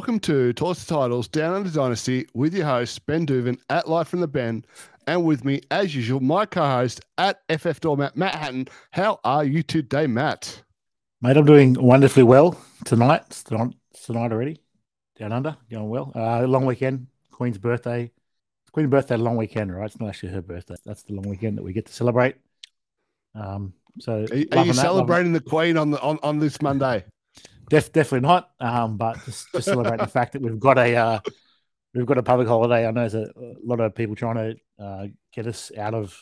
Welcome to Toss the Titles Down Under Dynasty with your host, Ben Duven at Life from the Ben. And with me, as usual, my co host at FF Doormat, Matt Hatton. How are you today, Matt? Mate, I'm doing wonderfully well tonight. It's tonight, it's tonight already. Down under, going well. Uh, long weekend, Queen's birthday. Queen's birthday, long weekend, right? It's not actually her birthday. That's the long weekend that we get to celebrate. Um, so, Are, are you celebrating the Queen on the on, on this Monday? Def, definitely not. Um, but just, just celebrating the fact that we've got a uh, we've got a public holiday. I know there's a, a lot of people trying to uh, get us out of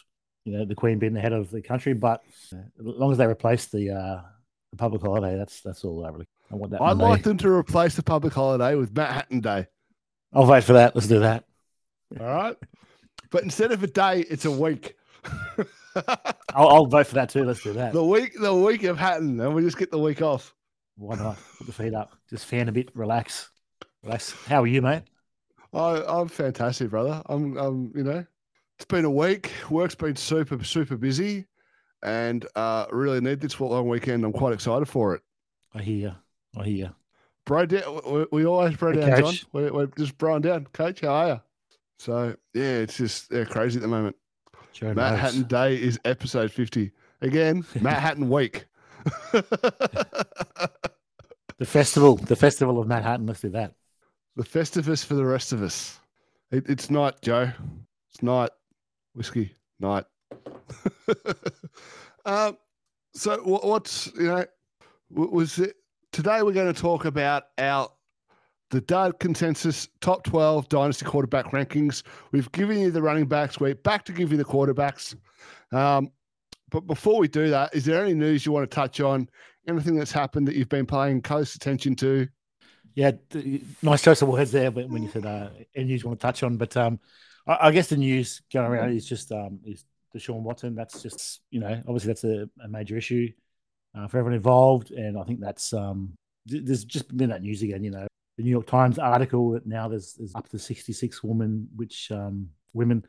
you know the Queen being the head of the country, but uh, as long as they replace the uh, the public holiday, that's that's all I really I want that. I'd like them to replace the public holiday with Matt Hatton Day. I'll vote for that. Let's do that. All right. But instead of a day, it's a week. I'll, I'll, vote for that too. Let's do that. The week, the week of Hatton, and we just get the week off. Why not? Put the feet up, just fan a bit, relax, relax. How are you, mate? I, I'm fantastic, brother. I'm, I'm, you know, it's been a week. Work's been super, super busy, and uh, really need this long weekend. I'm quite excited for it. I hear. I hear. Bro, we, we always bro hey, down, Coach. John. We, we're just broing down. Coach, how are you? So yeah, it's just yeah, crazy at the moment. Joe Matt knows. Hatton Day is episode 50. Again, Matt Hatton Week. the festival, the festival of Manhattan. Let's do that. The Festivus for the rest of us. It, it's night, Joe. It's night. Whiskey night. um, so what's you know was it today? We're going to talk about our the Dart consensus top 12 dynasty quarterback rankings. We've given you the running backs. We're back to give you the quarterbacks. Um, but before we do that, is there any news you want to touch on? Anything that's happened that you've been paying close attention to? Yeah, nice choice of words there when you said uh, any news you want to touch on. But um, I, I, guess the news going around is just um, is Deshaun Watson. That's just you know obviously that's a, a major issue uh, for everyone involved, and I think that's um, there's just been that news again. You know, the New York Times article that now there's, there's up to 66 women, which um, women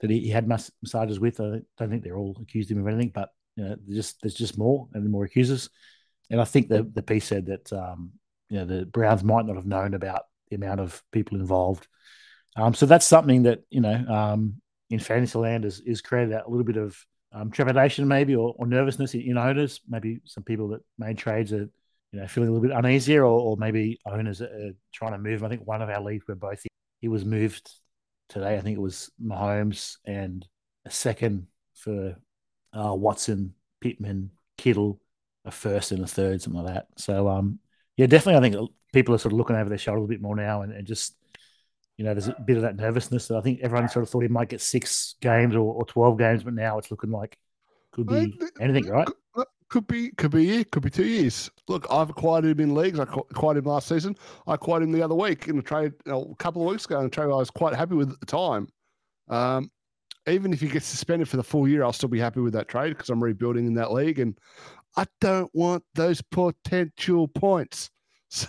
that he, he had mass- massages with. I don't think they're all accused him of anything, but you know, just there's just more and more accusers. And I think the the piece said that um, you know the Browns might not have known about the amount of people involved. Um, so that's something that you know um, in Fantasyland is is created a little bit of um, trepidation maybe or, or nervousness in, in owners. Maybe some people that made trades are you know, feeling a little bit uneasier, or, or maybe owners are trying to move. I think one of our leagues were both he was moved today. I think it was Mahomes and a second for uh, Watson, Pittman, Kittle, a first and a third, something like that. So, um, yeah, definitely. I think people are sort of looking over their shoulder a little bit more now, and, and just you know, there's a bit of that nervousness. That I think everyone sort of thought he might get six games or, or twelve games, but now it's looking like could be anything, right? Could be, could be a year, could be two years. Look, I've acquired him in leagues. I acquired him last season. I acquired him the other week in a trade you know, a couple of weeks ago in a trade I was quite happy with at the time. Um, even if he gets suspended for the full year, I'll still be happy with that trade because I'm rebuilding in that league, and I don't want those potential points. So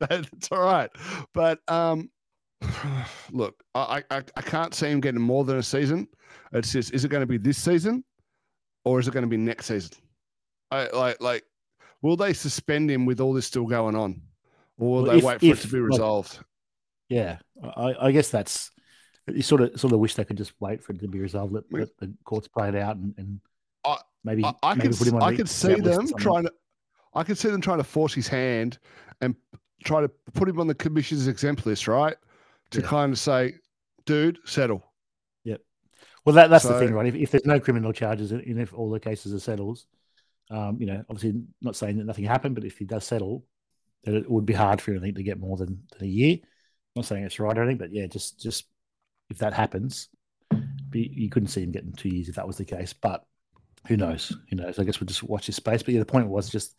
that's all right. But um, look, I, I I can't see him getting more than a season. It's just, is it going to be this season, or is it going to be next season? I, like like will they suspend him with all this still going on, or will well, they if, wait for if, it to be resolved? Like, yeah, I, I, guess that's you sort of sort of wish they could just wait for it to be resolved. Let, let the courts play it out and, and maybe I, I maybe could I could see them trying to I could see them trying to force his hand and try to put him on the commission's exempt list, right? To yeah. kind of say, dude, settle. Yep. Well, that, that's so, the thing, right? If, if, there's no criminal charges and if all the cases are settles, um, you know, obviously not saying that nothing happened, but if he does settle, that it would be hard for him, I think, to get more than, than a year. I'm not saying it's right or anything, but yeah, just just if that happens, be, you couldn't see him getting two years if that was the case. But who knows? Who knows? I guess we'll just watch this space. But yeah, the point was just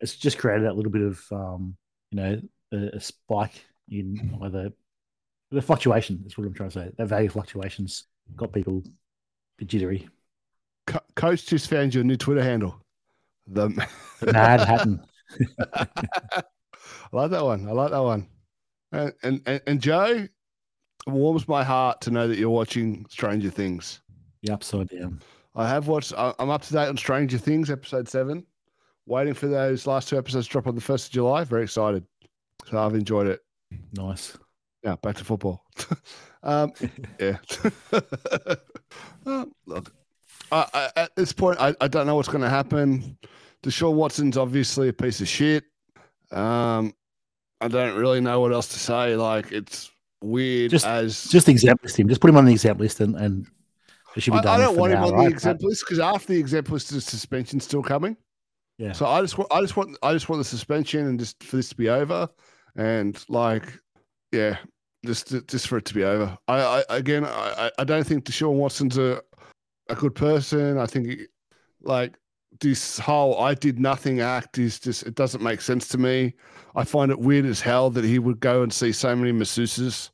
it's just created that little bit of um, you know a, a spike in either the fluctuation. That's what I'm trying to say. That value fluctuations got people jittery. Co- Coach just found your new Twitter handle. The Mad Hatton. I like that one. I like that one. And, and and Joe, it warms my heart to know that you're watching Stranger Things. The upside down. I have watched. I'm up to date on Stranger Things, episode seven waiting for those last two episodes to drop on the 1st of July. Very excited. So I've enjoyed it. Nice. Yeah, back to football. um, yeah. uh, look, I, I, at this point, I, I don't know what's going to happen. Deshaun Watson's obviously a piece of shit. Um, I don't really know what else to say. Like, it's weird Just- as Just exempt list him. Just put him on the exempt list and, and it should be I, done. I don't want him on right? the exempt list because after the exempt list, the suspension's still coming. Yeah. So I just want, I just want, I just want the suspension and just for this to be over, and like, yeah, just just for it to be over. I, I again, I, I don't think Deshaun Watson's a a good person. I think he, like this whole I did nothing act is just it doesn't make sense to me. I find it weird as hell that he would go and see so many masseuses.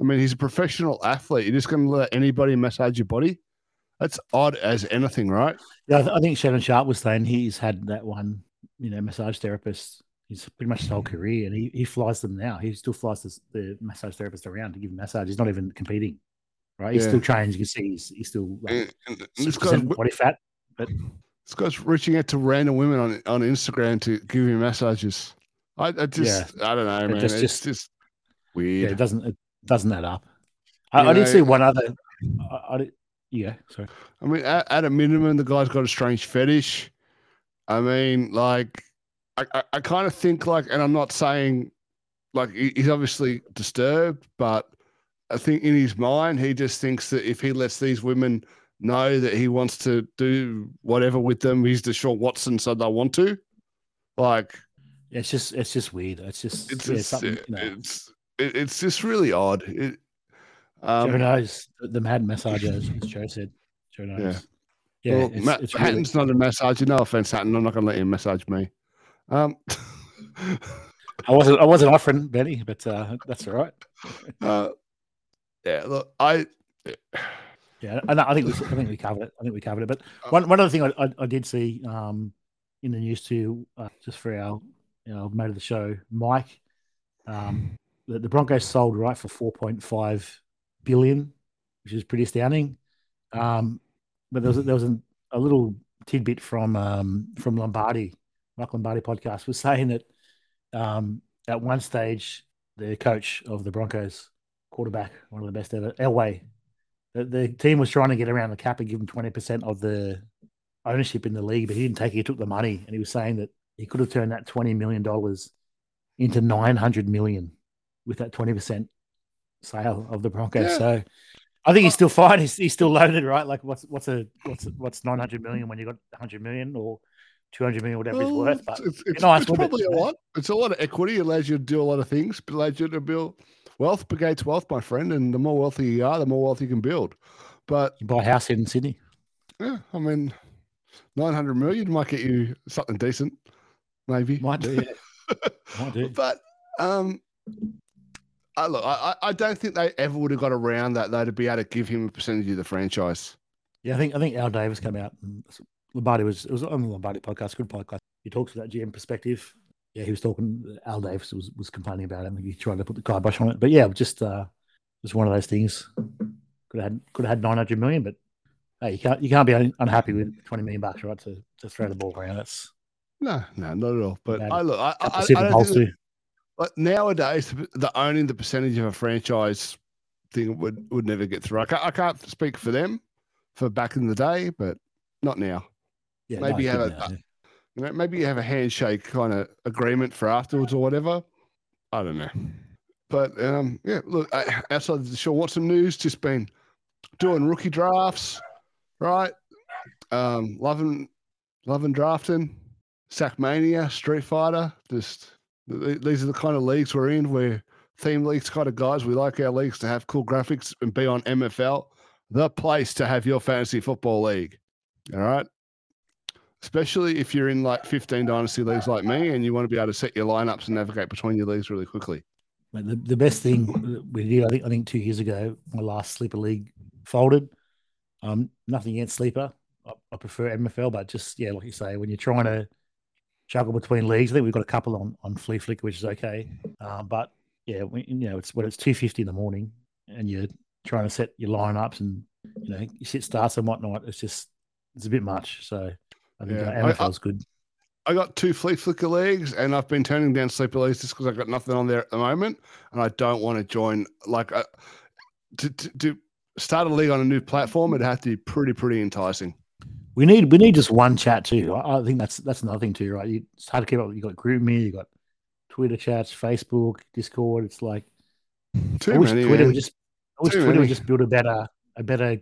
I mean, he's a professional athlete. You're just going to let anybody massage your body? That's odd as anything, right? Yeah, I, th- I think Shannon Sharpe was saying he's had that one, you know, massage therapist. He's pretty much his whole career, and he, he flies them now. He still flies this, the massage therapist around to give him massage. He's not even competing, right? He's Yeah. still trains. You can see he's, he's still like And, and this guy's body fat. But this guy's reaching out to random women on on Instagram to give him massages. I, I just I don't know, It man. just- it's just- just Yeah, weird. it doesn't it doesn't add up. I, I did see one other. I, I did, yeah, sorry. I mean, at, at a minimum, the guy's got a strange fetish. I mean, like, I, I, I kind of think like, and I'm not saying like he's obviously disturbed, but I think in his mind, he just thinks that if he lets these women know that he wants to do whatever with them, he's Deshaun Watson, so they want to. Like, It's just it's just weird. It's just it's yeah, something. You know, it's it, it's just really odd. It, Joe um, knows the mad massager, as Joe said. Joe knows. Yeah, well, it's, Matt it's really, Hatton's not a massager. No offense, Hatton. I'm not going to let him massage me. Um, I wasn't I wasn't offering Benny, but uh, that's all right. uh, yeah, look, I Yeah, I, I think we, I think we covered it. I think we covered it. But Uh, one one other thing I, I, I did see um, in the news too, uh, just for our you know mate of the show, Mike, um, the, the Broncos sold right for four point five billion, which is pretty astounding. Um, but there was a, there was a, a little tidbit from um, from Lombardi, Mike Lombardi podcast was saying that um, at one stage the coach of the Broncos, quarterback, one of the best ever, Elway, the, the team was trying to get around the cap and give him 20% of the ownership in the league, but he didn't take it. He took the money and he was saying that he could have turned that $20 million into 900 million with that 20% sale of the Broncos. Yeah. So I think he's still fine. He's, he's still loaded, right? Like what's, what's a, what's, what's 900 million when you got 100 million or 200 million, whatever it's worth. But it's, it's, nice, it's it? probably a lot. It's a lot of equity. It allows you to do a lot of things. It allows you to build wealth begates wealth, my friend. And the more wealthy you are, the more wealth you can build. But you buy a house in Sydney. yeah, I mean, 900 million might get you something decent, maybe. Might do, yeah. Might do. But um, I look, I, I I don't think they ever would have got around that though to be able to give him a percentage of the franchise. Yeah, I think I think Al Davis came out and Lombardi was it was on the Lombardi podcast, good podcast. He talks that GM perspective. Yeah, he was talking. Al Davis was, was complaining about it. I think he tried to put the kibosh on it, but yeah, just uh, just one of those things. Could have had could have had nine hundred million, but hey, you can't you can't be unhappy with twenty million bucks, right? To to throw the ball around. That's No, no, not at all. But I look, I, I, couple I, don't think But nowadays, the- owning the percentage of a franchise thing would would never get through. I can't, I can't speak for them for back in the day, but not now. Yeah, Maybe no, have a-. You know, maybe you have a handshake kind of agreement for afterwards or whatever. I don't know. But um, yeah, look, I, outside of the Sean some news, just been doing rookie drafts, right? Um, loving, loving drafting, Sackmania, Street Fighter. Just these are the kind of leagues we're in. We're theme leagues kind of guys. We like our leagues to have cool graphics and be on MFL, the place to have your fantasy football league. All right especially if you're in like 15 dynasty leagues like me and you want to be able to set your lineups and navigate between your leagues really quickly. The, the best thing we did, I think, I think two years ago, my last sleeper league folded. Um, nothing against sleeper. I, I prefer MFL, but just yeah, like you say, when you're trying to juggle between leagues, I think we've got a couple on on Flea Flick, which is okay. Um, but yeah, we, you know, it's when it's two fifty in the morning and you're trying to set your lineups and you know you sit starts and whatnot. It's just it's a bit much. So I think Yeah, uh, I- MFL's good. I got two Fleaflicker leagues, and I've been turning down sleeper leagues just because I've got nothing on there at the moment, and I don't want to join. Like, uh, to, to, to start a league on a new platform, it'd have to be pretty pretty enticing. We need we need just one chat too. I, I think that's that's another thing too, right? You, it's hard to keep up. You got GroupMe, you got Twitter chats, Facebook, Discord. It's like Too I wish many. Twitter would just I wish Too Twitter many. would just build a better a better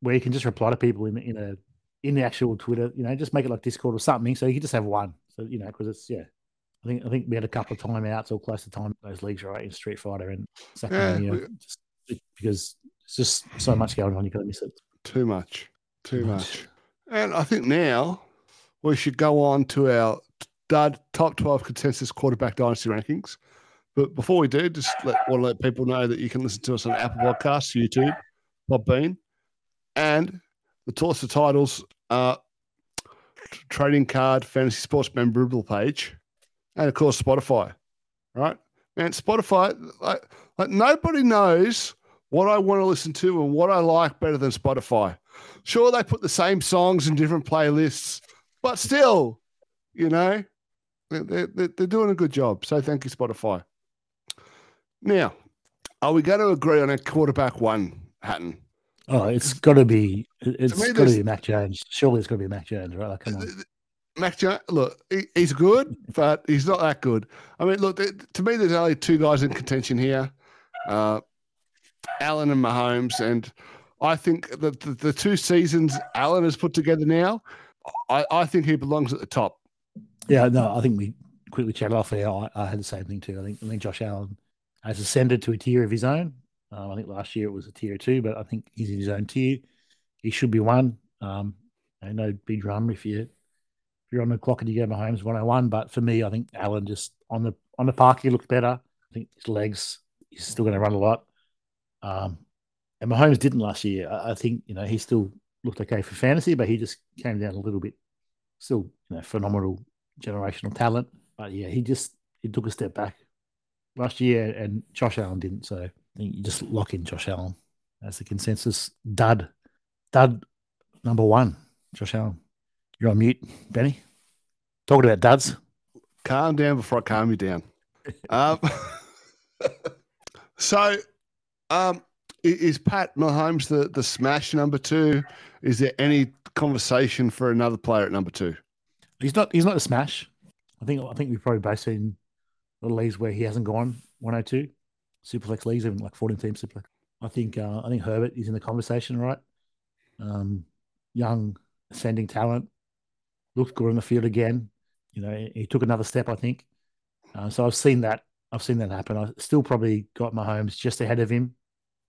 where you can just reply to people in in a in the actual Twitter. You know, just make it like Discord or something, so you can just have one. So you know, because it's yeah. I think I think we had a couple of timeouts or close to time those leagues right in Street Fighter and Yeah, Sacramania, we- just because it's just so much going on. You can't miss it. Too much. Too Much. much. And I think now we should go on to our dud top 12 consensus quarterback dynasty rankings. But before we do, just let, want to let people know that you can listen to us on Apple Podcasts, YouTube, Podbean, and the Toss of Titles uh, trading card fantasy sports memorable page, and of course Spotify. Right, man, Spotify. Like, like nobody knows what I want to listen to and what I like better than Spotify. Sure, they put the same songs in different playlists, but still, you know, they're, they're, they're doing a good job. So thank you, Spotify. Now, are we going to agree on a quarterback one, Hatton? Oh, it's got to be it's got to be Mac Jones. Surely it's got to be Mac Jones, right? Like, come on. Mac Jones, look, he, he's good, but he's not that good. I mean, look, th- to me, there's only two guys in contention here uh, Allen and Mahomes. And I think the, the two seasons Allen has put together now, I, I think he belongs at the top. Yeah, no, I think we quickly chatted off there. I, I had the same thing too. I think I think Josh Allen has ascended to a tier of his own. Um, I think last year it was a tier two, but I think he's in his own tier. He should be one. Um, I know big drum if you if you're on the clock and you go Mahomes 101, but for me, I think Allen just on the on the park he looked better. I think his legs he's still going to run a lot. Um, and Mahomes didn't last year. I, I think you know he still looked okay for fantasy, but he just came down a little bit. Still, you know, phenomenal generational talent. But yeah, he just he took a step back last year, and Josh Allen didn't. So I think you just lock in Josh Allen as the consensus dud, dud number one. Josh Allen, you're on mute, Benny. Talking about duds. Calm down before I calm you down. um, so, um, is Pat Mahomes the, the smash number two? Is there any conversation for another player at number two? He's not. He's not a smash. I think. I think we've probably both seen the leagues where he hasn't gone 102 superflex leagues, even like 14 team superflex. I think. Uh, I think Herbert is in the conversation, right? Um, young, ascending talent, looked good on the field again. You know, he, took another step. I think. Uh, so I've seen that. I've seen that happen. I still probably got Mahomes just ahead of him,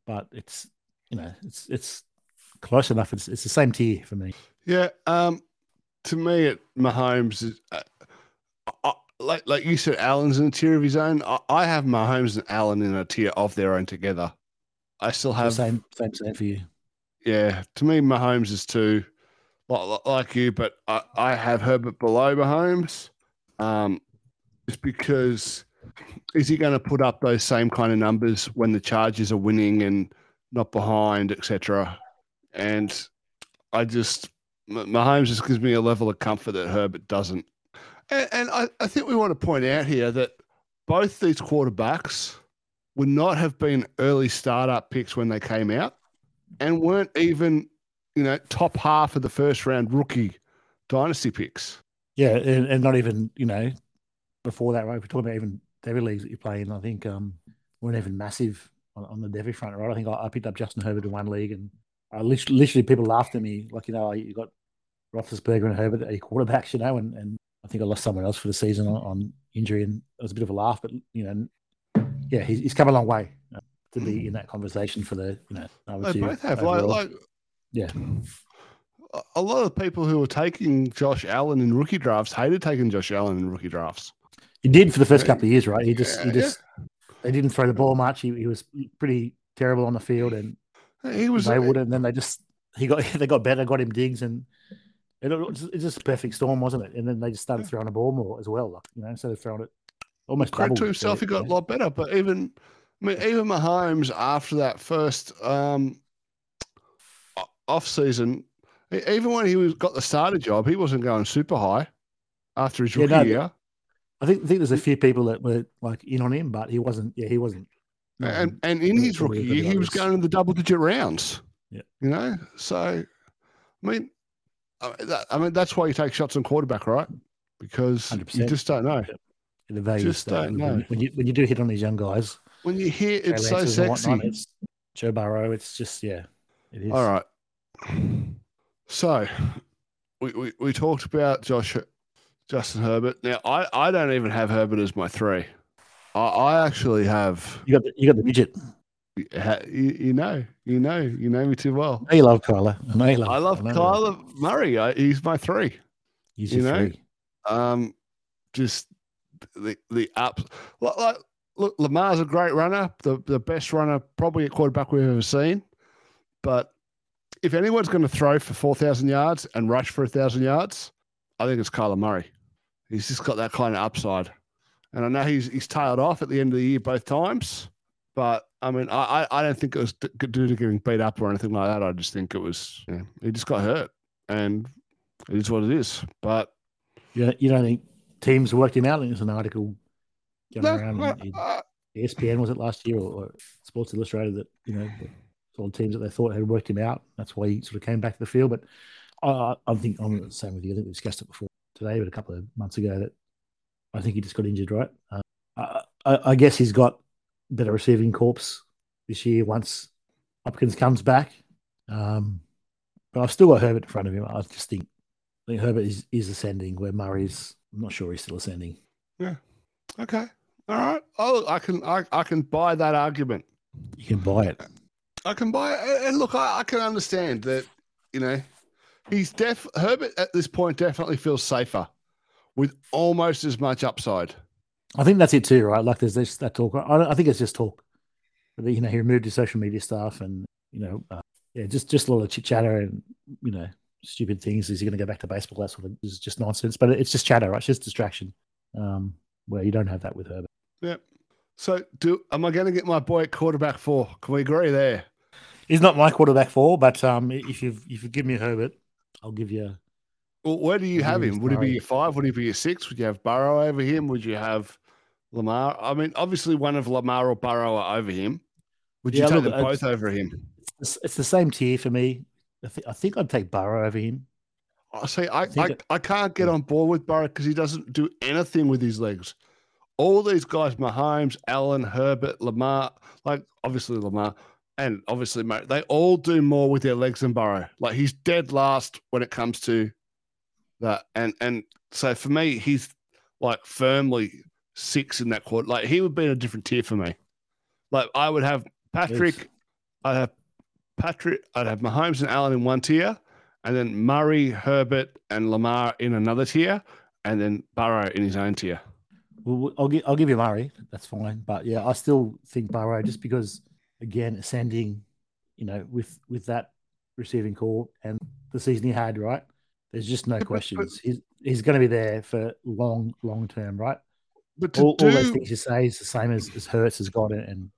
but it's you know it's it's close enough. It's it's the same tier for me. Yeah. Um, to me, it Mahomes is uh, like like you said. Allen's in a tier of his own. I, I have Mahomes and Allen in a tier of their own together. I still have same same same for you. Yeah, to me, Mahomes is too like, like you, but I, I have Herbert below Mahomes, um, just because is he going to put up those same kind of numbers when the Chargers are winning and not behind, etc. And I just Mahomes just gives me a level of comfort that Herbert doesn't. And, and I, I think we want to point out here that both these quarterbacks would not have been early startup picks when they came out and weren't even, you know, top half of the first round rookie dynasty picks. Yeah, and, and not even you know before that, right? We're talking about even Devy leagues that you play in, I think um weren't even massive on, on the Devy front, right? I think I, I picked up Justin Herbert in one league, and I literally, literally people laughed at me, like you know, you got Roethlisberger and Herbert at your quarterbacks, you know, and, and I think I lost someone else for the season on, on injury, and it was a bit of a laugh, but you know, yeah, he's, he's come a long way uh, to be in that conversation for the you know They both have like, overall. like yeah. a- a lot of people who were taking Josh Allen in rookie drafts hated taking Josh Allen in rookie drafts. He did for the first couple of years, right? He just he Yeah, just they didn't throw the ball much. He, he was pretty terrible on the field, and He was they wouldn't. and then they just he got they got better, got him Diggs, and it was it's just a perfect storm, wasn't it? And then they just started throwing the ball more as well, like you know, instead of throwing it almost credit to himself, he their- got a lot better. But even, I mean, even Mahomes after that first um, off season, even when he was got the starter job, he wasn't going super high. after his Yeah, rookie no, year. I think I think there's a few people that were like in on him, but he wasn't. Yeah, he wasn't. no, and um, and in his rookie year, he was going in the double digit rounds. Yeah. you know. So, I mean, I mean, that, I mean that's why you take shots on quarterback, right? Because you 100%. just don't know. the value just don't when, know. you- when you when you do hit on these young guys, When you hear it's so and whatnot, sexy. it's Joe Burrow. It's just yeah, it is. All right. So, we, we, we talked about Josh Justin Herbert. Now, I, I don't even have Herbert as my three. I, I actually have. You got the, you got the midget. You, you know, you know, you know me too well. I love Kyler. I know you love. I love you love- Kyler Murray. I, he's my three. He's you know, three. Um, just the the ups. Like, like, look, Lamar's a great runner, the the best runner probably at quarterback we've ever seen. But if anyone's going to throw for four thousand yards and rush for a thousand yards, I think it's Kyler Murray. He's just got that kind of upside, and I know he's he's tailed off at the end of the year both times. But I mean, I I, don't think it was due to getting beat up or anything like that. I just think it was yeah, he just got hurt, and it is what it is. But You don't, you don't think teams worked him out? There's an article going no, around I- in, uh, I- ESPN was it last year or, or Sports Illustrated that you know all the teams that they thought had worked him out. That's why he sort of came back to the field. But I, I, I think I'm the same with you. I think we discussed it before today, but a couple of months ago that I think he just got injured. Right? Uh, I, I, I guess he's got better receiving corpse this year once Hopkins comes back. Um, but I've still got Herbert in front of him. I just think I think Herbert is, is ascending where Murray's. I'm not sure he's still ascending. Yeah. Okay. All right. Oh, I can I, I can buy that argument. You can buy it. I can buy it. And- And look, I, I can understand that, you know, he's def Herbert at this point definitely feels safer with almost as much upside. I think that's it too, right? Like there's this that talk. I, I think it's just talk. But, you know, he removed his social media stuff, and you know, uh, yeah, just just a lot of chit chatter and you know, stupid things. Is he going to go back to baseball? That sort of is just nonsense. But it's just chatter, right? It's just distraction. Um, where you don't have that with Herbert. Yep. So do am I going to get my boy at quarterback four? Can we agree there? He's not my quarterback four, but um, if you if you give me Herbert, I'll give you. Well, where do you have him? Would he be your five? Would he be your six? Would you have Burrow over him? Would you have Lamar? I mean, obviously one of Lamar or Burrow are over him. Would you Yeah, take look, them both over him? It's, it's the same tier for me. I, th- I think I'd take Burrow over him. I see. I, I, it- I can't get on board with Burrow because he doesn't do anything with his legs. All these guys, Mahomes, Allen, Herbert, Lamar, like obviously Lamar, and obviously Murray, they all do more with their legs than Burrow. Like he's dead last when it comes to that. And and so for me, he's like firmly six in that quarter. Like he would be in a different tier for me. Like I would have Patrick, I'd have Patrick, I'd have Mahomes and Allen in one tier, and then Murray, Herbert, and Lamar in another tier, and then Burrow in his own tier. Well, I'll give I'll give you Murray. That's fine. But yeah, I still think Burrow just because again ascending, you know, with with that receiving call and the season he had, right? There's just no questions. He's he's going to be there for long long term, right? But to All, do, all those things you say is the same as, as Hurts has got it, and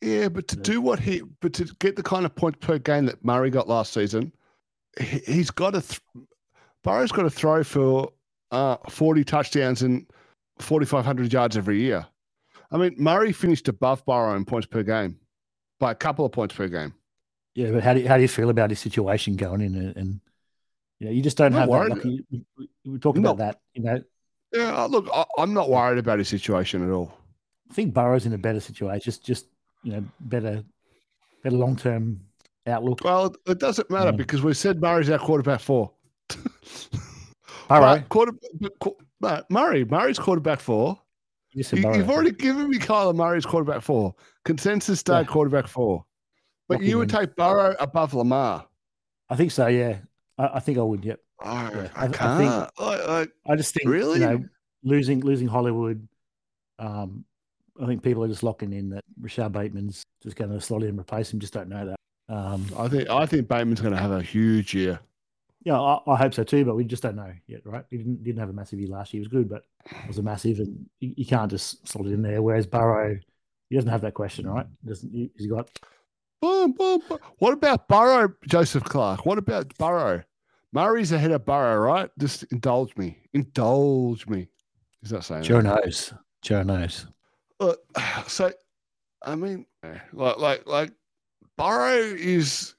yeah, but to Yeah. do what he, but to get the kind of points per game that Murray got last season, he, he's got to. Th- Burrow's got to throw for uh, forty touchdowns and forty five hundred yards every year. I mean, Murray finished above Burrow in points per game by a couple of points per game. yeah. But how do you, how do you feel about his situation going in, and, and you know, you just don't Not have that. worried. Like, you- we, we- talk about that, you know. Yeah, uh, look, I, I'm not worried about his situation at all. I think Burrow's in a better situation, just just you know, better better long term outlook. Well, it, doesn't matter Yeah. because we said Murray's our quarterback four. All right, quarter, but qu- no, Murray, Murray's quarterback four. You just said You, Burrow. have already given me Kyler Murray's quarterback four. Consensus day Yeah. quarterback four. But Locking you would in. take Burrow above Lamar. I think so. Yeah, I, I think I would. Yep. Oh, Yeah, I, I- I think- can't. Like, I just think Really? you know losing losing Hollywood. Um, I think people are just locking in that Rashod Bateman's just going to slot in and replace him. Just don't know that. Um, I think I think Bateman's going to have a huge year. Yeah, I, I hope so too, but we just don't know yet, right? He didn't didn't have a massive year last year. He was good, but it was a massive, and you, you can't just slot it in there. Whereas Burrow, he doesn't have that question, right? He doesn't he- he's got Boom, boom, boom. What about Burrow, Joseph Clark? What about Burrow? Murray's ahead of Burrow, right? Just indulge me. Indulge me. Is that saying? Joe that? knows. Joe knows. Look, so, I mean, eh, like, like, like, Burrow is.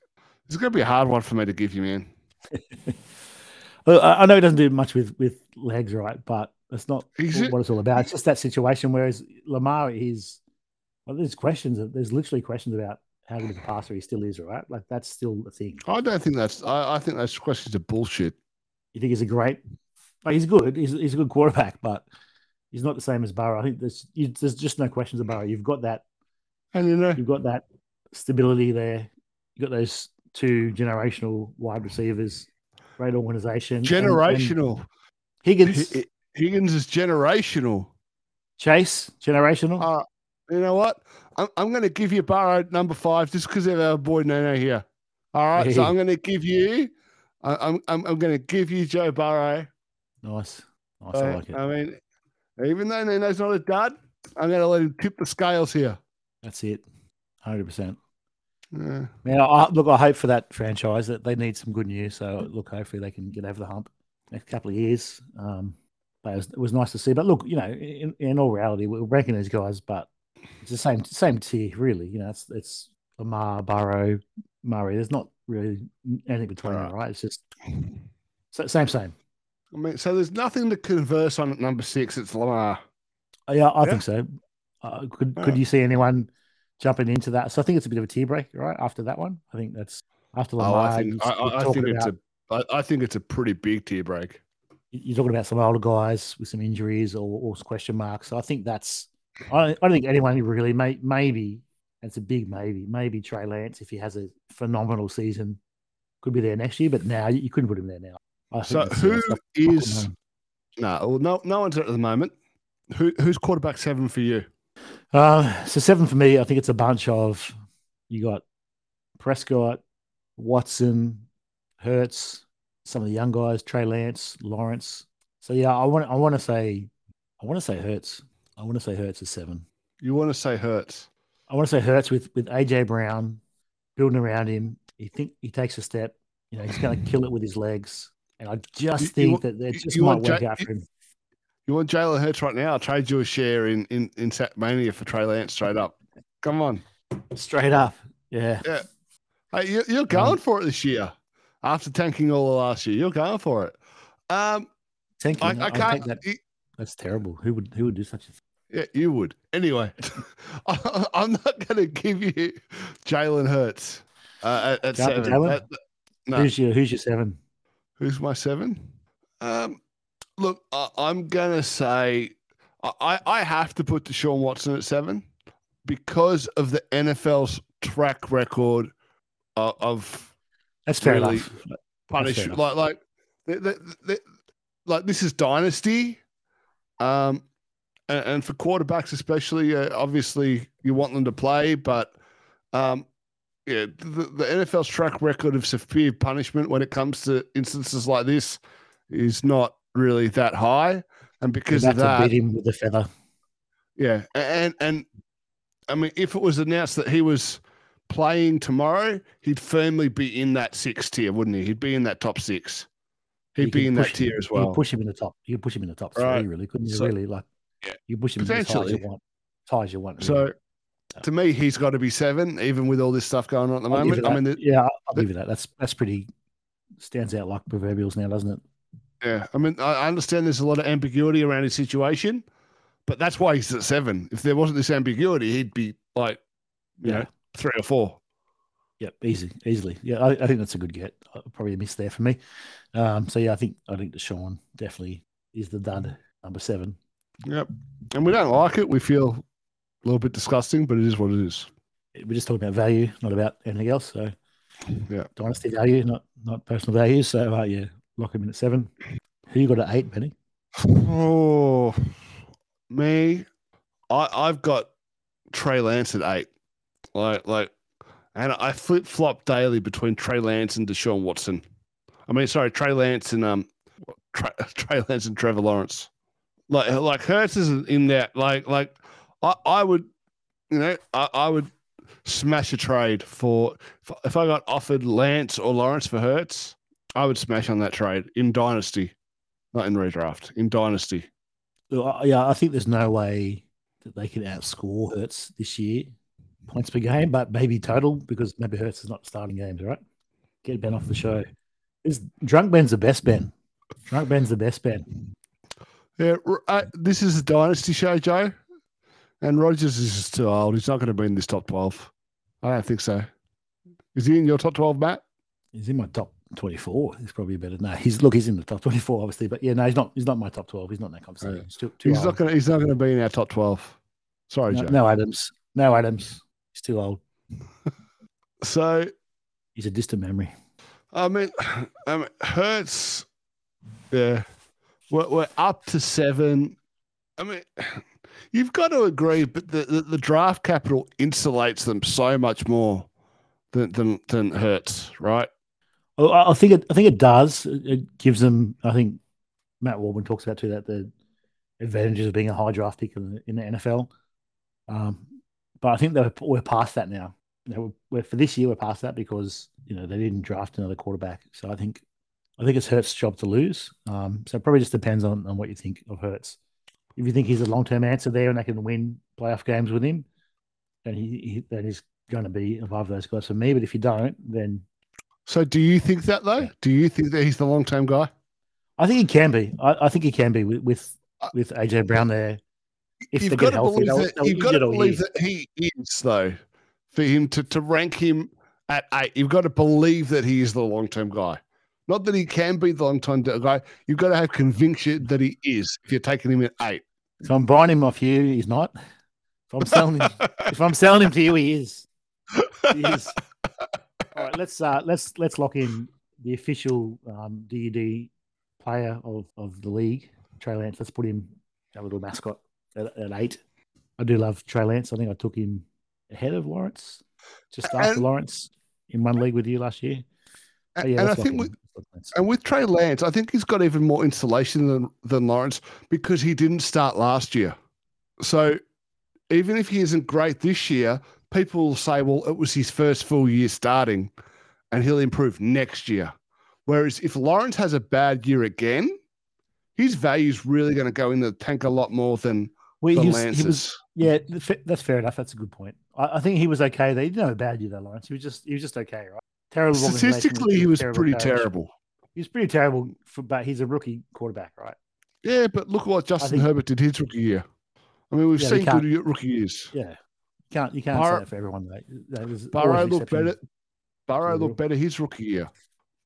It's going to be a hard one for me to give you, man. I know he doesn't do much with with legs, right? But that's not what it's all about. It's just that situation. Whereas Lamar is, well, there's questions. There's literally questions about how good of a passer he still is, right? Like that's still a thing. I don't think that's. I, I think those questions are bullshit. You think he's a great? Like he's good. He's he's a good quarterback, but he's not the same as Burrow. I think there's you, there's just no questions about Burrow. You've got that. And you know, You've got that stability there. You've got those two generational wide receivers. Great organization. and- and generational. Higgins, Hi- Higgins is generational. Chase, generational. Uh, you know what? I'm, I'm going to give you Burrow number five just because of our boy Nano here. All right. So I'm going to give you. I, I'm I'm, I'm going to give you Joe Burrow. nice, nice. I like it. I mean, even though Nano's not a dud, I'm going to let him tip the scales here. That's it. Hundred percent. Yeah. Man, I, look, I hope for that franchise that they need some good news. So look, hopefully they can get over the hump next couple of years. Um, but it was, it was nice to see. But look, you know, in, in all reality, we're ranking these guys, but it's the same same tier, really. You know, it's it's Lamar, Burrow, Murray. There's not really anything between them, Right. It's just sa- same, same. I mean, so there's nothing to converse on at number six. It's Lamar. Yeah, I Yeah. think so. Uh, could Yeah. could you see anyone jumping into that? So I think it's a bit of a tier break, right? After that one, I think that's after Oh, Lamar. I think I, I, I think it's about- a I, think it's a pretty big tier break. you're talking about some older guys with some injuries or, or question marks. So I think that's I, I don't think anyone really may maybe it's a big maybe maybe Trey Lance if he has a phenomenal season could be there next year, but now you, couldn't put him there now. I So who that's not- not good is no no no one's at the moment. Who who's quarterback seven for you? Uh, so seven for me. I think it's a bunch of you got Prescott, Watson, Hurts, some of the young guys, Trey Lance, Lawrence. So yeah, I want I want to say I want to say Hurts. I want to say Hurts is seven. You want to say Hurts? I want to say Hurts with with AJ Brown building around him. He think he takes a step. You know he's going to kill it with his legs, and I just You- you think want- that it just might work Ja- out for him. You want Jalen Hurts right now? I'll trade you a share in in in Satmania for Trey Lance straight up. Come on, Straight up, yeah. hey, you, you're going for it this year after tanking all the last year. You're going for it. Um, Thank you. I, I, can't. that that's terrible. Who would who would do such a thing? Yeah, you would. Anyway, I, I'm not going to give you Jalen Hurts uh, at, at seven. At- no. Who's your who's your seven? Who's my seven? Um, look, I, I'm gonna say I- I have to put Deshaun Watson at seven because of the NFL's track record of, of That's fair Really? enough. punish enough. like like the, the, the, like this is dynasty, um, and, and for quarterbacks especially, uh, obviously you want them to play, but um, yeah, the, the NFL's track record of severe punishment when it comes to instances like this is not really that high, and because of that, beat him with a feather. yeah, and and I mean, if it was announced that he was playing tomorrow, he'd firmly be in that six tier, wouldn't he? He'd be in that top six. He'd You be in that him- tier as well. You push him in the top. You push him in the top three, Right. really, couldn't you? So- really, like, Yeah. you push him as high as you want. As high as you want. really. So, to me, he's got to be seven, even with all this stuff going on at the I'll moment. I mean, the, yeah, I'll, I'll the- give you that. That's that's pretty stands out like proverbials now, doesn't it? Yeah, I mean, I understand there's a lot of ambiguity around his situation, but that's why he's at seven. If there wasn't this ambiguity, he'd be like, you Yeah. know, three or four. Yep, easy, easily. Yeah, I, I think that's a good get. Uh, Probably a miss there for me. Um, so yeah, I think I think Deshaun definitely is the dud number seven. Yep. And we don't like it. We feel a little bit disgusting, but it is what it is. We're just talking about value, not about anything else. So Yeah. dynasty value, not not personal value. So uh, yeah, lock him in at seven. Who you got at eight, Benny? Oh, me, I I've got Trey Lance at eight, like like, and I flip flop daily between Trey Lance and Deshaun Watson. I mean, sorry, Trey Lance and um, Trey, Trey Lance and Trevor Lawrence. Like like Hurts is in that like like I I would, you know, I I would smash a trade for if, I got offered Lance or Lawrence for Hurts. I would smash on that trade in Dynasty, not in redraft. In Dynasty. I- yeah, I think there's no way that they can outscore Hurts this year, points per game, but maybe total because maybe Hurts is not starting games, right? Get Ben off the show. Is Drunk Ben's the best Ben? Drunk Ben's the best Ben. Yeah, uh, this is a Dynasty show, Joe. And Rodgers is just too old. He's not going to be in this top 12. I don't think so. Is he in your top 12, Matt? He's in my top 24. He's probably better. No, he's look, he's in the top 24, obviously, but yeah, no, he's not. He's not my top 12. He's not in that conversation. Yeah. He's too, too He's not going. He's not going to be in our top 12. Sorry, no, Joe. no Adams. No Adams. He's too old. So He's a distant memory. I mean, I mean, Hurts. Yeah, we're, we're up to seven. I mean, you've got to agree, but the, the, the draft capital insulates them so much more than than, than Hurts, right? I think it. I think it does. It gives them. I think Matt Waldman talks about too that the advantages of being a high draft pick in the, in the NFL. Um, but I think that we're, past that now. We're for this year we're past that because you know they didn't draft another quarterback. So I think I think it's Hurts' job to lose. Um, so it probably just depends on, on what you think of Hurts. If you think he's a long term answer there and they can win playoff games with him, then he, he then he's going to be above those guys for me. But if you don't, then So, do you think that though? Do you think that he's the long term guy? I think he can be. I, I think he can be with with, Uh, with AJ Brown there. If you've got to healthy, believe they'll, that. they'll You've got to believe that he is though. For him to to rank him at eight, you've got to believe that he is the long term guy. Not that he can be the long term guy. You've got to have conviction that he is. If you're taking him at eight, If I'm buying him off you, he's not. If I'm selling him, if I'm selling him to you, he is. He is. All right, let's uh, let's let's lock in the official um, DUD player of, of the league, Trey Lance. Let's put him a little mascot at, at eight. I do love Trey Lance. I think I took him ahead of Lawrence, just after And- Lawrence in one league with you last year. But and, and I think with, and with Trey Lance, I think he's got even more insulation than than Lawrence because he didn't start last year. So even if he isn't great this year, people will say, "Well, it was his first full year starting, and he'll improve next year." Whereas if Lawrence has a bad year again, his value is really going to go in the tank a lot more than Well, the he was, he was Yeah, that's fair enough. That's a good point. I, I think he was okay. They didn't have a bad year though, Lawrence. He was just he was just okay, right? Terrible. Statistically, he was terrible pretty coach. terrible. He was pretty terrible, for, but he's a rookie quarterback, right? Yeah, but look what Justin think- Herbert did his rookie year. I mean, we've Yeah, seen good rookie years. Yeah, can't you can't Bar- say that for everyone. That was Burrow always looked better. Burrow the looked better his rookie year.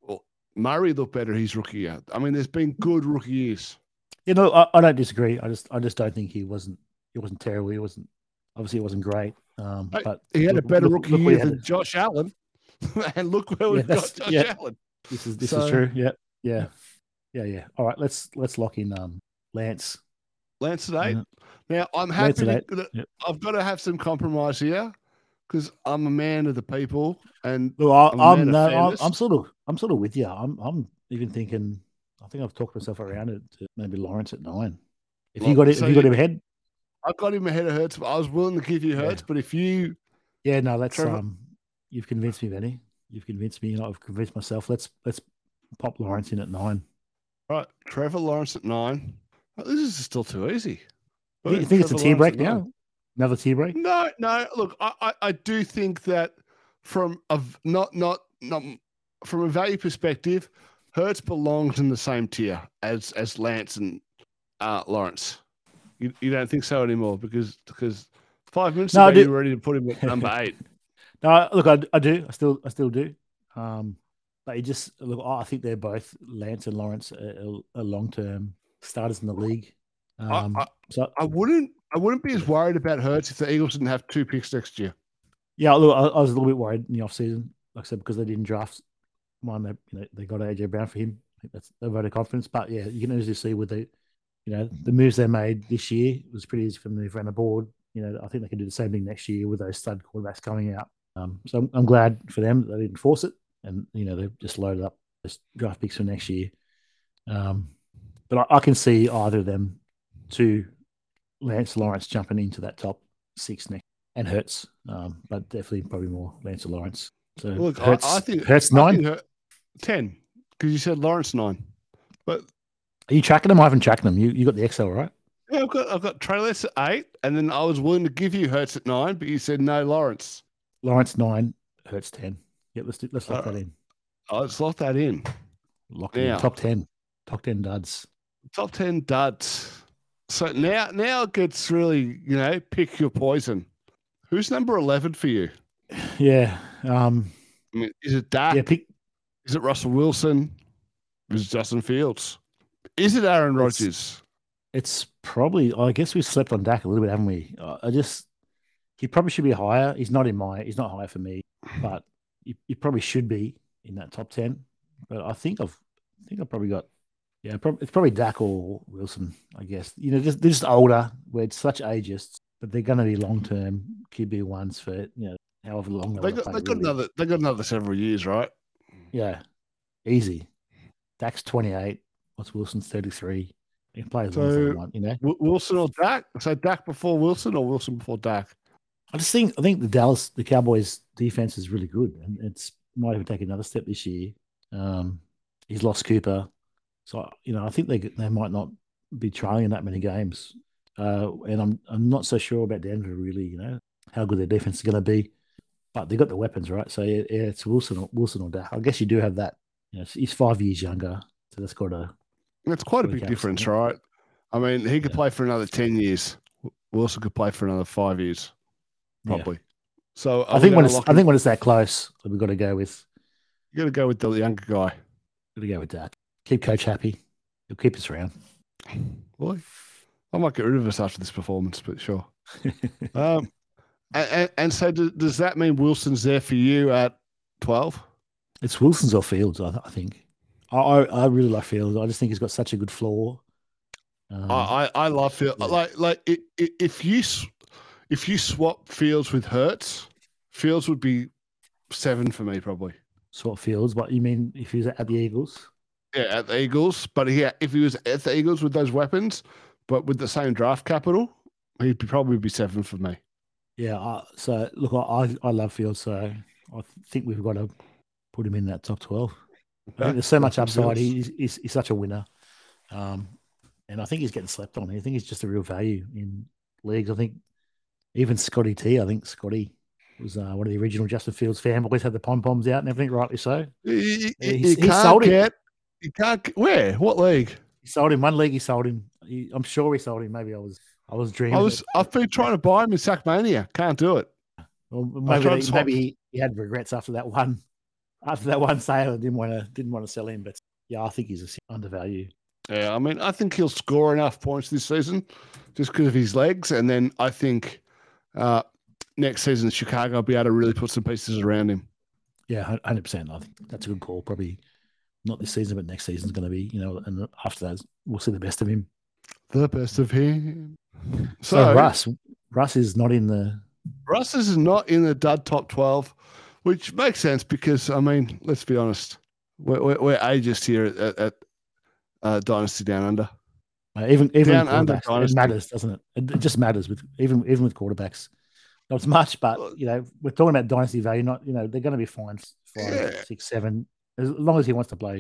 Well, Murray looked better his rookie year. I mean, there's been good rookie years. You know, I, I don't disagree. I just I just don't think he wasn't he wasn't terrible. He wasn't obviously he wasn't great. Um, but He had look- a better look- rookie look year than Josh Allen. and look where Yeah, we've got Josh yeah. Allen. This is this So- is true. Yeah, yeah, yeah, yeah. All right, let's let's lock in um Lance. Lance. Uh, Now, I'm happy to, Yep. I've got to have some compromise here because I'm a man of the people. And Look, I, I'm I'm no, I'm. I'm sort of I'm sort of with you. I'm I'm even thinking. I think I've talked myself around it to maybe Lawrence at nine. If you got it, so if you got him ahead, I got him ahead of Hurts. But I was willing to give you Yeah. But if you, yeah, no, let's Trevor- um. You've convinced me, Benny. You've convinced me. You know, I've convinced myself. Let's let's pop Lawrence in at nine. right, Trevor Lawrence at nine. Oh, this is still too easy. You you think it's a tea break now? Another tea break? No, no. Look, I, I, I do think that from a not not not from a value perspective, Hurts belongs in the same tier as as Lance and uh, Lawrence. You, you don't think so anymore because because five minutes No, ago you were ready to put him at number eight. No, look, I, I do. I still I still do. Um, but you just look. I think they're both Lance and Lawrence a, are long term starters in the league. Um, I, so I wouldn't I wouldn't be as worried about Hurts if the Eagles didn't have two picks next year. Yeah, look, I, I was a little bit worried in the offseason, like I said, because they didn't draft one. They, you know, they got AJ Brown for him. I think that's a vote of confidence. But yeah, you can easily see with the, you know, the moves they made this year it was pretty easy for them to move around the board. You know, I think they can do the same thing next year with those stud quarterbacks coming out. Um, so I'm, I'm glad for them that they didn't force it, and you know they've just loaded up those draft picks for next year. Um, but I, I can see either of them, to Lance Lawrence jumping into that top six next and Hurts, um, but definitely probably more Lance Lawrence. So Look, I, I think Hurts nine. think Her- ten. because you said Lawrence nine. But Are you tracking them? I haven't tracked them. You you got the Excel right? yeah, I've got I've got Lance at eight, and then I was willing to give you Hurts at nine, but you said no Lawrence. Lawrence nine, Hurts ten. Yep, let's do, let's lock Uh, that in. Let's lock that in. Lock it in. Top ten. Top ten duds. Top ten duds. So now now it gets really, you know, pick your poison. Who's number eleven for you? Yeah. Um. I mean, is it Dak? Yeah. Pick. Is it Russell Wilson? Is it Justin Fields? Is it Aaron Rodgers? It's probably. I guess we slept on Dak a little bit, haven't we? I I just. He probably should be higher. He's not in my. He's not higher for me, but he, he probably should be in that top ten. But I think I've. I think I've probably got. Yeah, it's probably Dak or Wilson. I guess you know, just they're just older. We're such ageists, but they're going to be long term QB ones for you know however long They got, they got really. another. They got another several years, right? Yeah, easy. Dak's twenty eight. What's Wilson's thirty three? He can play as long as they So- want, you know. W- Wilson or Dak? So Dak before Wilson or Wilson before Dak? I just think I think the Dallas the Cowboys defense is really good, and it's might even take another step this year. Um, he's lost Cooper, so you know I think they they might not be trailing that many games. Uh, and I'm I'm not so sure about Denver really. You know how good their defense is going to be, but they got the weapons right. So yeah, yeah, it's Wilson or Wilson or Dak. I guess you do have that. You know, he's five years younger, so that's got a It's quite a big difference, right? I mean, he could Yeah. play for another ten years. Wilson could play for another five years, yeah. probably. So I think when it's I think when it's that close, we've got to go with you got to go with the younger guy. got to go with that. Keep coach happy. He'll keep us around. Boy, I might get rid of us after this performance, but sure. Um, and, and, so do, does that mean Wilson's there for you at twelve? It's Wilson's or Fields, I, I think. I, I really like Fields. I just think he's got such a good floor. Um, I, I I love Fields. yeah. Like like if you if you swap Fields with Hurts, Fields would be seven for me probably. swap Fields, but you mean if he's at the Eagles? Yeah, at the Eagles. But yeah, if he was at the Eagles with those weapons, but with the same draft capital, he'd probably be seven for me. Yeah. I, so look, I I- love Fields, so I think we've got to put him in that top twelve. I think there's so much upside. He's, he's he's such a winner, um, and I think he's getting slept on. I think he's just a real value in leagues. I think even Scotty T. I think Scotty was uh, one of the original Justin Fields fanboys. Had the pom poms out and everything, rightly so. You- he's- he can't sold it. You can't. Where? What league? He sold him one league. He sold him. He, I'm sure he sold him. Maybe I was I was dreaming. I was. I've been trying to buy him in Sackmania. Can't do it. Well, I maybe, to maybe he, he had regrets after that one after that one sale. and Didn't want to didn't want to sell him, but yeah, I think he's undervalued. Yeah, I mean, I think he'll score enough points this season just because of his legs. And then I think uh, next season, Chicago will be able to really put some pieces around him. Yeah, hundred percent. I think that's a good call. Probably not this season, but next season's going to be. You know, and after that, we'll see the best of him. The best of him. So, So, Russ, Russ is not in the. Russ is not in the dud top 12, which makes sense because, I mean, let's be honest, we're, we're, we're ageist here at, at, uh, Dynasty Down Under. Uh, even even Down under it matters, doesn't it? it? it just matters with even even with quarterbacks. Not as much, but you know, we're talking about dynasty value. Not you know, they're going to be fine five, Yeah. six, seven. As long as he wants to play,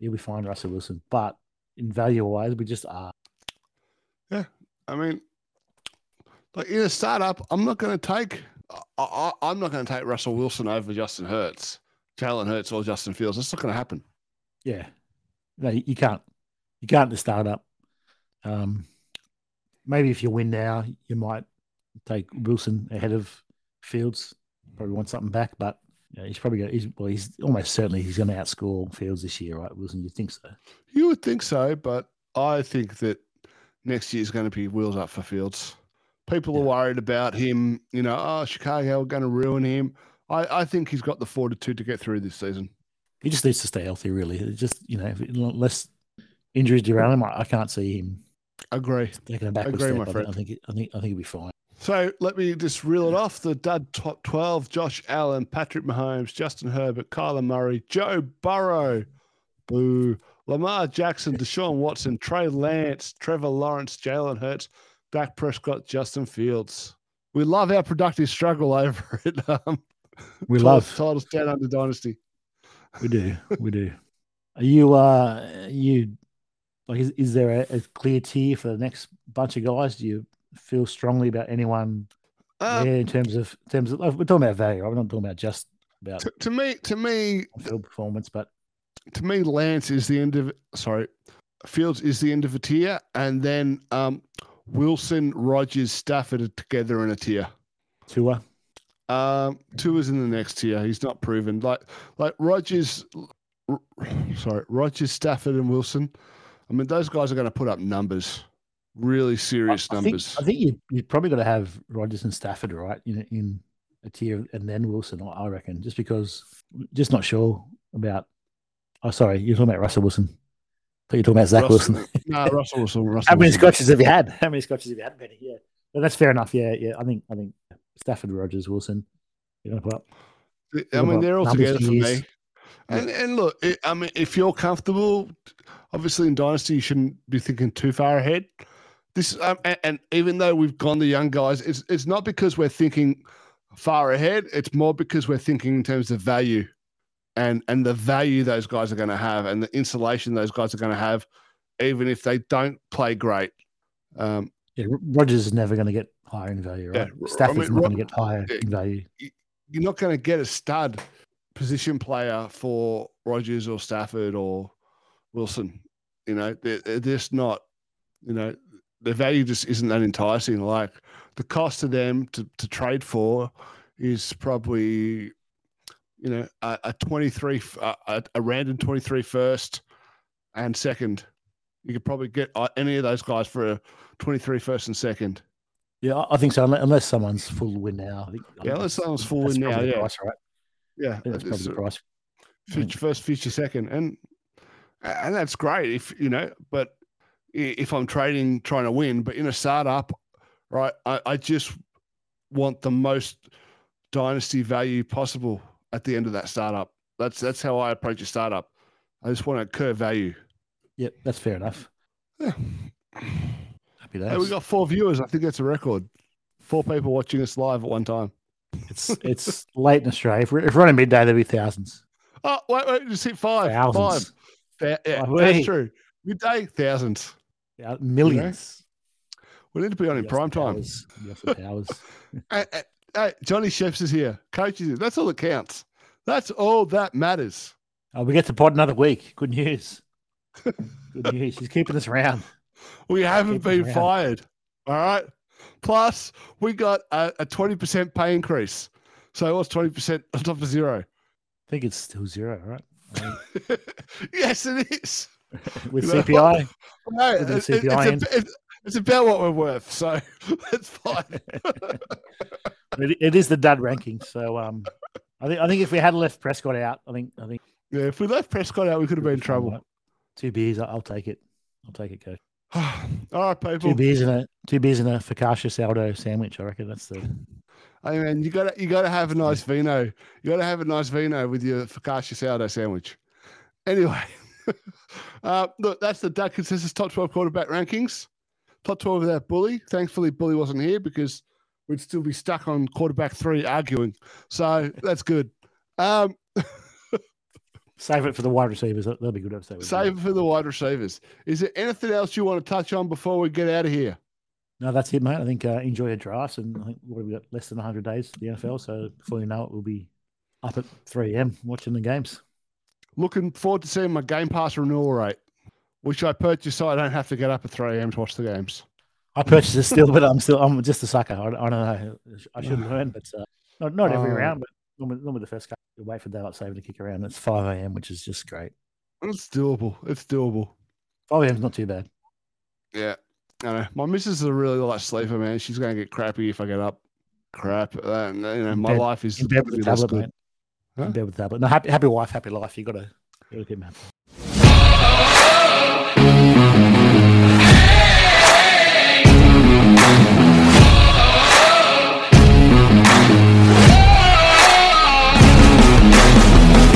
he'll be fine, Russell Wilson. But in value wise, we just are. Yeah, I mean, like in a startup, I'm not going to take. I, I, I'm not going to take Russell Wilson over Justin Hurts, Jalen Hurts, or Justin Fields. That's not going to happen. Yeah, no, you you can't. You can't to start up. Um, maybe if you win now, you might take Wilson ahead of Fields. Probably want something back, but yeah, he's probably going. He's well, he's almost certainly he's going to outscore Fields this year, right? Wilson, you think so? You would think so, but I think that next year is going to be wheels up for Fields. People are worried about him. You know, oh, Chicago are going to ruin him. I, I think he's got the fortitude to get through this season. He just needs to stay healthy. Really, It just you know, unless injuries derail him, I, I can't see him Agree. taking a backward Agree, step. my friend. I think I think I think he'll be fine. So let me just reel it off. The dud top 12 Josh Allen, Patrick Mahomes, Justin Herbert, Kyler Murray, Joe Burrow, boo, Lamar Jackson, Deshaun Watson, Trey Lance, Trevor Lawrence, Jalen Hurts, Dak Prescott, Justin Fields. We love our productive struggle over it. Um, We love, titles down under dynasty. we do, we do. Are you uh are you like is, is there a, a clear tier for the next bunch of guys? Do you feel strongly about anyone Um, there in terms of in terms of we're talking about value? We're not talking about just about to, to me, to me, field performance, but to me, Lance is the end of sorry, Fields is the end of a tier, and then um, Wilson, Rodgers, Stafford are together in a tier. Tua. Um, Tua is in the next tier. He's not proven. Like like Rodgers, r- sorry, Rodgers, Stafford, and Wilson. I mean, those guys are going to put up numbers, really serious I think, numbers. I think you you probably got to have Rodgers and Stafford right in in a tier, and then Wilson. I- I reckon, just because, just not sure about. Oh, sorry, you're talking about Russell Wilson. I thought you were talking about Zach Russell- Wilson. no, Russell Wilson. Russell How many Wilson. scotches have you had? How many scotches have you had, Benny? Yeah, but that's fair enough. Yeah, yeah. I think I think Stafford, Rodgers, Wilson. You're gonna put up. I mean, they're all together for years. me. And and look, it, I mean, if you're comfortable, obviously in dynasty you shouldn't be thinking too far ahead. This um, and, and even though we've gone the young guys, it's it's not because we're thinking far ahead. It's more because we're thinking in terms of value, and and the value those guys are going to have, and the insulation those guys are going to have, even if they don't play great. Um, Yeah, Rodgers is never going to get higher in value, Yeah, right? I Stafford's mean, not going to get higher Yeah. in value. you're not going to get a stud position player for Rodgers or Stafford or Wilson. You know, they're, they're just not. You know, the value just isn't that enticing. Like the cost to them to, to trade for is probably, you know, a, a 23, a random 23 first and second. You could probably get uh, any of those guys for a 23 first and second. Yeah, I- I think so. Unless someone's full win now. I think, Yeah, think unless someone's full win now, yeah. price, right? Yeah, that's probably the price. future first, future second, and and that's great if you know. But i- if I'm trading trying to win, but in a startup, right, I, I just want the most dynasty value possible at the end of that startup. That's that's how I approach a startup. I just want to curve value. Yep, that's fair enough. Yeah. Happy days. Hey, we got four viewers. I think that's a record. Four people watching us live at one time. It's it's late in Australia. If we're, if we're on a midday, there'll be thousands. Oh, wait, wait, just hit five. Thousands. Five. Fa- yeah, that's true. Midday, thousands. Yeah, millions. We need to be on in The prime time. Powers. Austin Powers. Hey, hey, Johnny Chefs is here. Coach is here. That's all that counts. That's all that matters. Oh, we get to pod another week. Good news. Good news. She's keeping us around. We haven't been fired. All right. Plus, we got a, a 20% pay increase. So what's 20% on top of zero? I think it's still zero, right? I mean, um, yes, it is. with CPI. No, With the it- it- CPI in. it's, a- it's, it's about what we're worth. So it's fine. It, it is the dud ranking. So um, I think I think if we had left Prescott out, I think I think yeah, if we left Prescott out, we could have been in trouble. Two beers, I- I'll take it. I'll take it, coach. all right, people. Two beers and a two beers and a focaccia sourdough sandwich. I reckon that's the Hey man, you gotta you gotta have a nice vino. You gotta have a nice vino with your focaccia sourdough sandwich. Anyway, uh, look, that's the Duck Consensus Top 12 quarterback rankings. Top 12 without Bully. Thankfully, Bully wasn't here because we'd still be stuck on quarterback three arguing. So that's good. Um, save it for the wide receivers. That- That'll be good episode. save it for the wide receivers. Is there anything else you want to touch on before we get out of here? No, that's it, mate. I think uh, enjoy your drafts, and I think what have we got less than 100 days to the NFL. So before you know it, we'll be up at 3 a.m. watching the games. Looking forward to seeing my Game Pass renewal rate, which I purchased so I don't have to get up at 3 a.m. to watch the games. I purchased it still, but I'm still I'm just a sucker. I, I don't know. I should learn, but uh, not not every Oh. round. But normally, normally the first couple, you wait for daylight saving to kick around. It's 5 a.m., which is just great. It's doable. It's doable. 5 a.m. is not too bad. Yeah. I know. My missus is a really light sleeper, man. She's going to get crappy if I get up. Crap. Uh, you know, my bed- life is In bed with tablet. Huh? In bed with the tablet. No, happy, happy wife, happy life. You got to keep them happy.